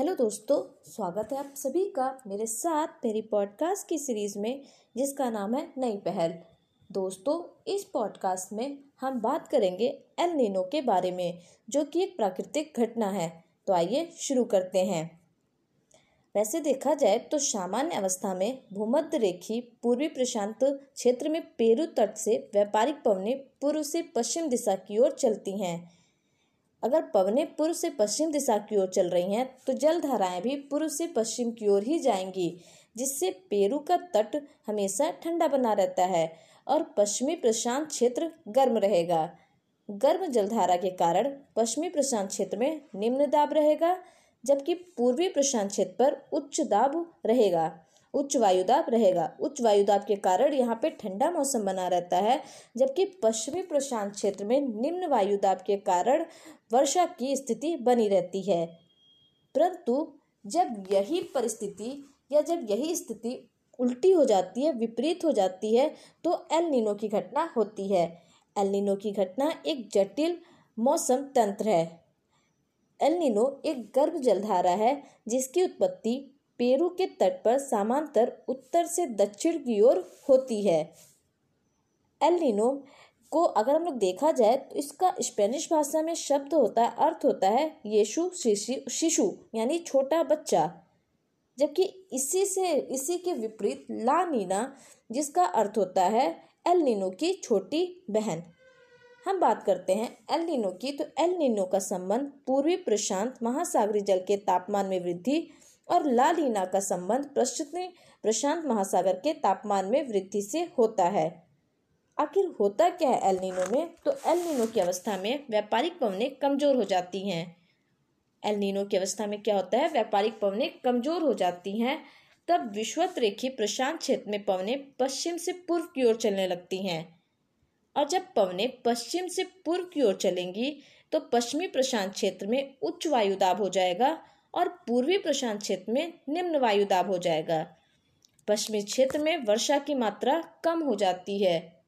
Hello दोस्तों, स्वागत है आप सभी का मेरे साथ मेरी पॉडकास्ट की सीरीज़ में, जिसका नाम है नई पहल। दोस्तों, इस पॉडकास्ट में हम बात करेंगे एल नीनो के बारे में, जो कि एक प्राकृतिक घटना है। तो आइए शुरू करते हैं। वैसे देखा जाए तो सामान्य अवस्था में भूमध्य रेखी पूर्वी प्रशांत क्षेत्र में पेरू तट से व्यापारिक पवनें पूर्व से पश्चिम दिशा की ओर चलती हैं। अगर पवने पूर्व से पश्चिम दिशा की ओर चल रही हैं तो जल धाराएँ भी पूर्व से पश्चिम की ओर ही जाएँगी, जिससे पेरू का तट हमेशा ठंडा बना रहता है और पश्चिमी प्रशांत क्षेत्र गर्म रहेगा। गर्म जलधारा के कारण पश्चिमी प्रशांत क्षेत्र में निम्न दाब रहेगा, जबकि पूर्वी प्रशांत क्षेत्र पर उच्च दाब रहेगा। उच्च वायुदाब रहेगा। उच्च वायुदाब के कारण यहाँ पे ठंडा मौसम बना रहता है, जबकि पश्चिमी प्रशांत क्षेत्र में निम्न वायुदाब के कारण वर्षा की स्थिति बनी रहती है। परंतु जब यही परिस्थिति या जब यही स्थिति उल्टी हो जाती है, विपरीत हो जाती है तो एल नीनो की घटना होती है। एल नीनो की घटना एक जटिल मौसम तंत्र है। एल नीनो एक गर्भ जलधारा है, जिसकी उत्पत्ति पेरू के तट पर समांतर उत्तर से दक्षिण की ओर होती है। एल नीनो को अगर हम लोग देखा जाए तो इसका स्पेनिश भाषा में शब्द होता है, अर्थ होता है यीशु, शिशु यानी छोटा बच्चा। जबकि इसी से, इसी के विपरीत ला नीना, जिसका अर्थ होता है एल नीनो की छोटी बहन। हम बात करते हैं एल नीनो की तो एल नीनो का संबंध पूर्वी प्रशांत महासागरी जल के तापमान में वृद्धि और ला लीना का संबंध पश्चिमी प्रशांत महासागर के तापमान में वृद्धि से होता है। आखिर होता क्या है एल नीनो में? तो एल नीनो की अवस्था में व्यापारिक पवनें कमज़ोर हो जाती हैं। एल नीनो की अवस्था में क्या होता है? व्यापारिक पवनें कमज़ोर हो जाती हैं। तब विश्वत रेखी प्रशांत क्षेत्र में पवनें पश्चिम से पूर्व की ओर चलने लगती हैं। और जब पवनें पश्चिम से पूर्व की ओर चलेंगी तो पश्चिमी प्रशांत क्षेत्र में उच्च वायुदाब हो जाएगा। और पूर्वी प्रशांत क्षेत्र में निम्न वायु दाब हो जाएगा। पश्चिमी क्षेत्र में वर्षा की मात्रा कम हो जाती है।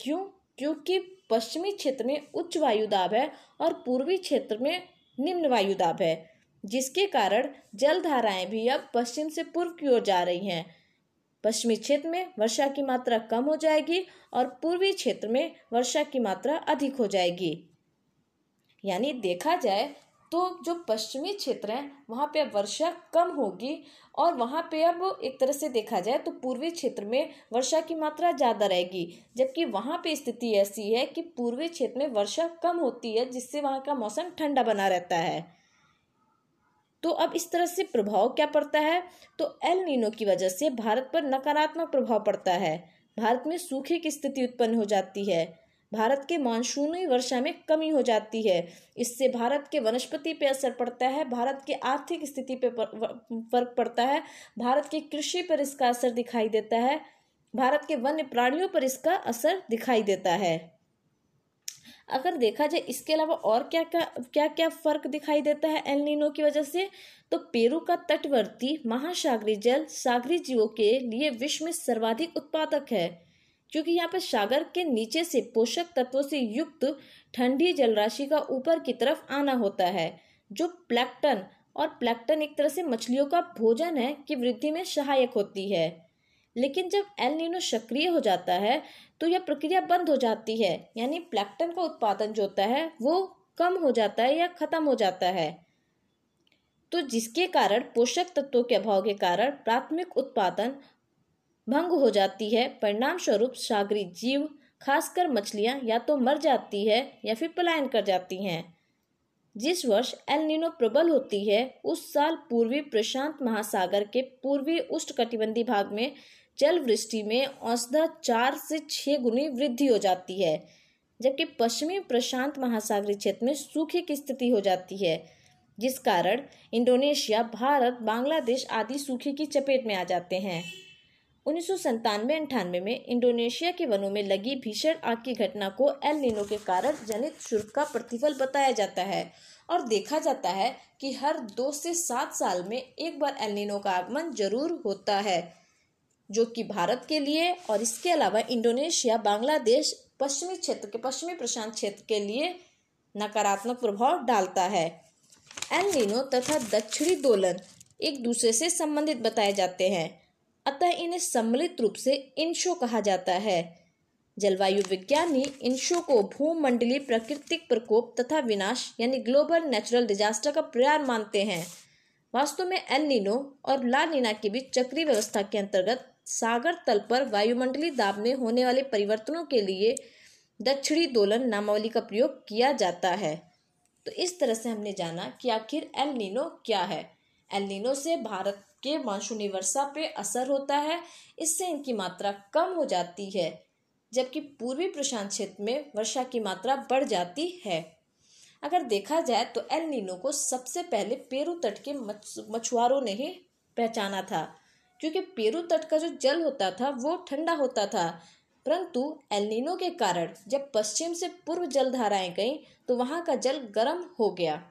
क्यों? क्योंकि पश्चिमी क्षेत्र में उच्च वायु दाब है और पूर्वी क्षेत्र में निम्न वायु दाब है, जिसके कारण जल धाराएँ भी अब पश्चिम से पूर्व की ओर जा रही हैं। पश्चिमी क्षेत्र में वर्षा की मात्रा कम हो जाएगी और पूर्वी क्षेत्र में वर्षा की मात्रा अधिक हो जाएगी। यानी देखा जाए तो जो पश्चिमी क्षेत्र हैं, वहाँ पे अब वर्षा कम होगी और वहाँ पे अब एक तरह से देखा जाए तो पूर्वी क्षेत्र में वर्षा की मात्रा ज़्यादा रहेगी। जबकि वहाँ पे स्थिति ऐसी है कि पूर्वी क्षेत्र में वर्षा कम होती है, जिससे वहाँ का मौसम ठंडा बना रहता है। तो अब इस तरह से प्रभाव क्या पड़ता है? तो एल नीनो की वजह से भारत पर नकारात्मक प्रभाव पड़ता है। भारत में सूखे की स्थिति उत्पन्न हो जाती है। भारत के मानसूनी वर्षा में कमी हो जाती है। इससे भारत के वनस्पति पे असर पड़ता है, भारत के आर्थिक स्थिति पर फ़र्क पड़ता है, भारत की कृषि पर इसका असर दिखाई देता है, भारत के वन्य प्राणियों पर इसका असर दिखाई देता है। अगर देखा जाए, इसके अलावा और क्या क्या क्या क्या फ़र्क दिखाई देता है एल नीनो की वजह से तो पेरू का तटवर्ती महासागरी जल सागरी जीवों के लिए विश्व में सर्वाधिक उत्पादक है। क्योंकि यहाँ पर सागर के नीचे से पोषक तत्वों से युक्त ठंडी जलराशि का ऊपर की तरफ़ आना होता है, जो प्लेक्टन और प्लेक्टन एक तरह से मछलियों का भोजन है की वृद्धि में सहायक होती है। लेकिन जब एल नीनो सक्रिय हो जाता है तो यह प्रक्रिया बंद हो जाती है, यानी प्लेक्टन का उत्पादन जो होता है, वो कम हो जाता है या खत्म हो जाता है। तो जिसके कारण, पोषक तत्वों के अभाव के कारण प्राथमिक उत्पादन भंग हो जाती है परिणाम स्वरूप सागरी जीव, खासकर मछलियाँ, या तो मर जाती है, या फिर पलायन कर जाती हैं। जिस वर्ष एल नीनो प्रबल होती है, उस साल पूर्वी प्रशांत महासागर के पूर्वी उष्णकटिबंधी भाग में जल वृष्टि में औसधा चार से छह गुनी वृद्धि हो जाती है, जबकि पश्चिमी प्रशांत महासागरी क्षेत्र में सूखे की स्थिति हो जाती है, जिस कारण इंडोनेशिया, भारत, बांग्लादेश आदि सूखे की चपेट में आ जाते हैं। उन्नीस सौ अंठानवे में इंडोनेशिया के वनों में लगी भीषण आग की घटना को एल नीनो के कारण जनित शुल्क का प्रतिफल बताया जाता है और देखा जाता है कि हर दो से सात साल में एक बार एल नीनो का आगमन ज़रूर होता है, जो कि भारत के लिए और इसके अलावा इंडोनेशिया, बांग्लादेश, पश्चिमी क्षेत्र के पश्चिमी प्रशांत क्षेत्र के लिए नकारात्मक प्रभाव डालता है। एल नीनो तथा दक्षिणी दोलन एक दूसरे से संबंधित बताए जाते हैं। अतः इन्हें सम्मिलित रूप से इंशो कहा जाता है। जलवायु विज्ञानी इंशो को भूमंडलीय प्राकृतिक प्रकोप तथा विनाश, यानी ग्लोबल नेचुरल डिजास्टर का प्रयार मानते हैं। वास्तव में एल नीनो और ला नीना के बीच चक्रीय व्यवस्था के अंतर्गत सागर तल पर वायुमंडलीय दाब में होने वाले परिवर्तनों के लिए दक्षिणी दोलन नामावली का प्रयोग किया जाता है। तो इस तरह से हमने जाना कि आखिर एल नीनो क्या है। एल नीनो से भारत के मानसूनी वर्षा पे असर होता है, इससे इनकी मात्रा कम हो जाती है, जबकि पूर्वी प्रशांत क्षेत्र में वर्षा की मात्रा बढ़ जाती है। अगर देखा जाए तो एल नीनो को सबसे पहले पेरू तट के मछुआरों ने ही पहचाना था, क्योंकि पेरू तट का जो जल होता था, वो ठंडा होता था। परंतु एलनीनो के कारण जब पश्चिम से पूर्व जल धाराएँ गईं तो वहाँ का जल गर्म हो गया।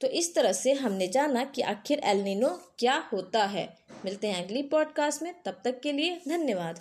तो इस तरह से हमने जाना कि आखिर एलनिनो क्या होता है। मिलते हैं अगली पॉडकास्ट में। तब तक के लिए धन्यवाद।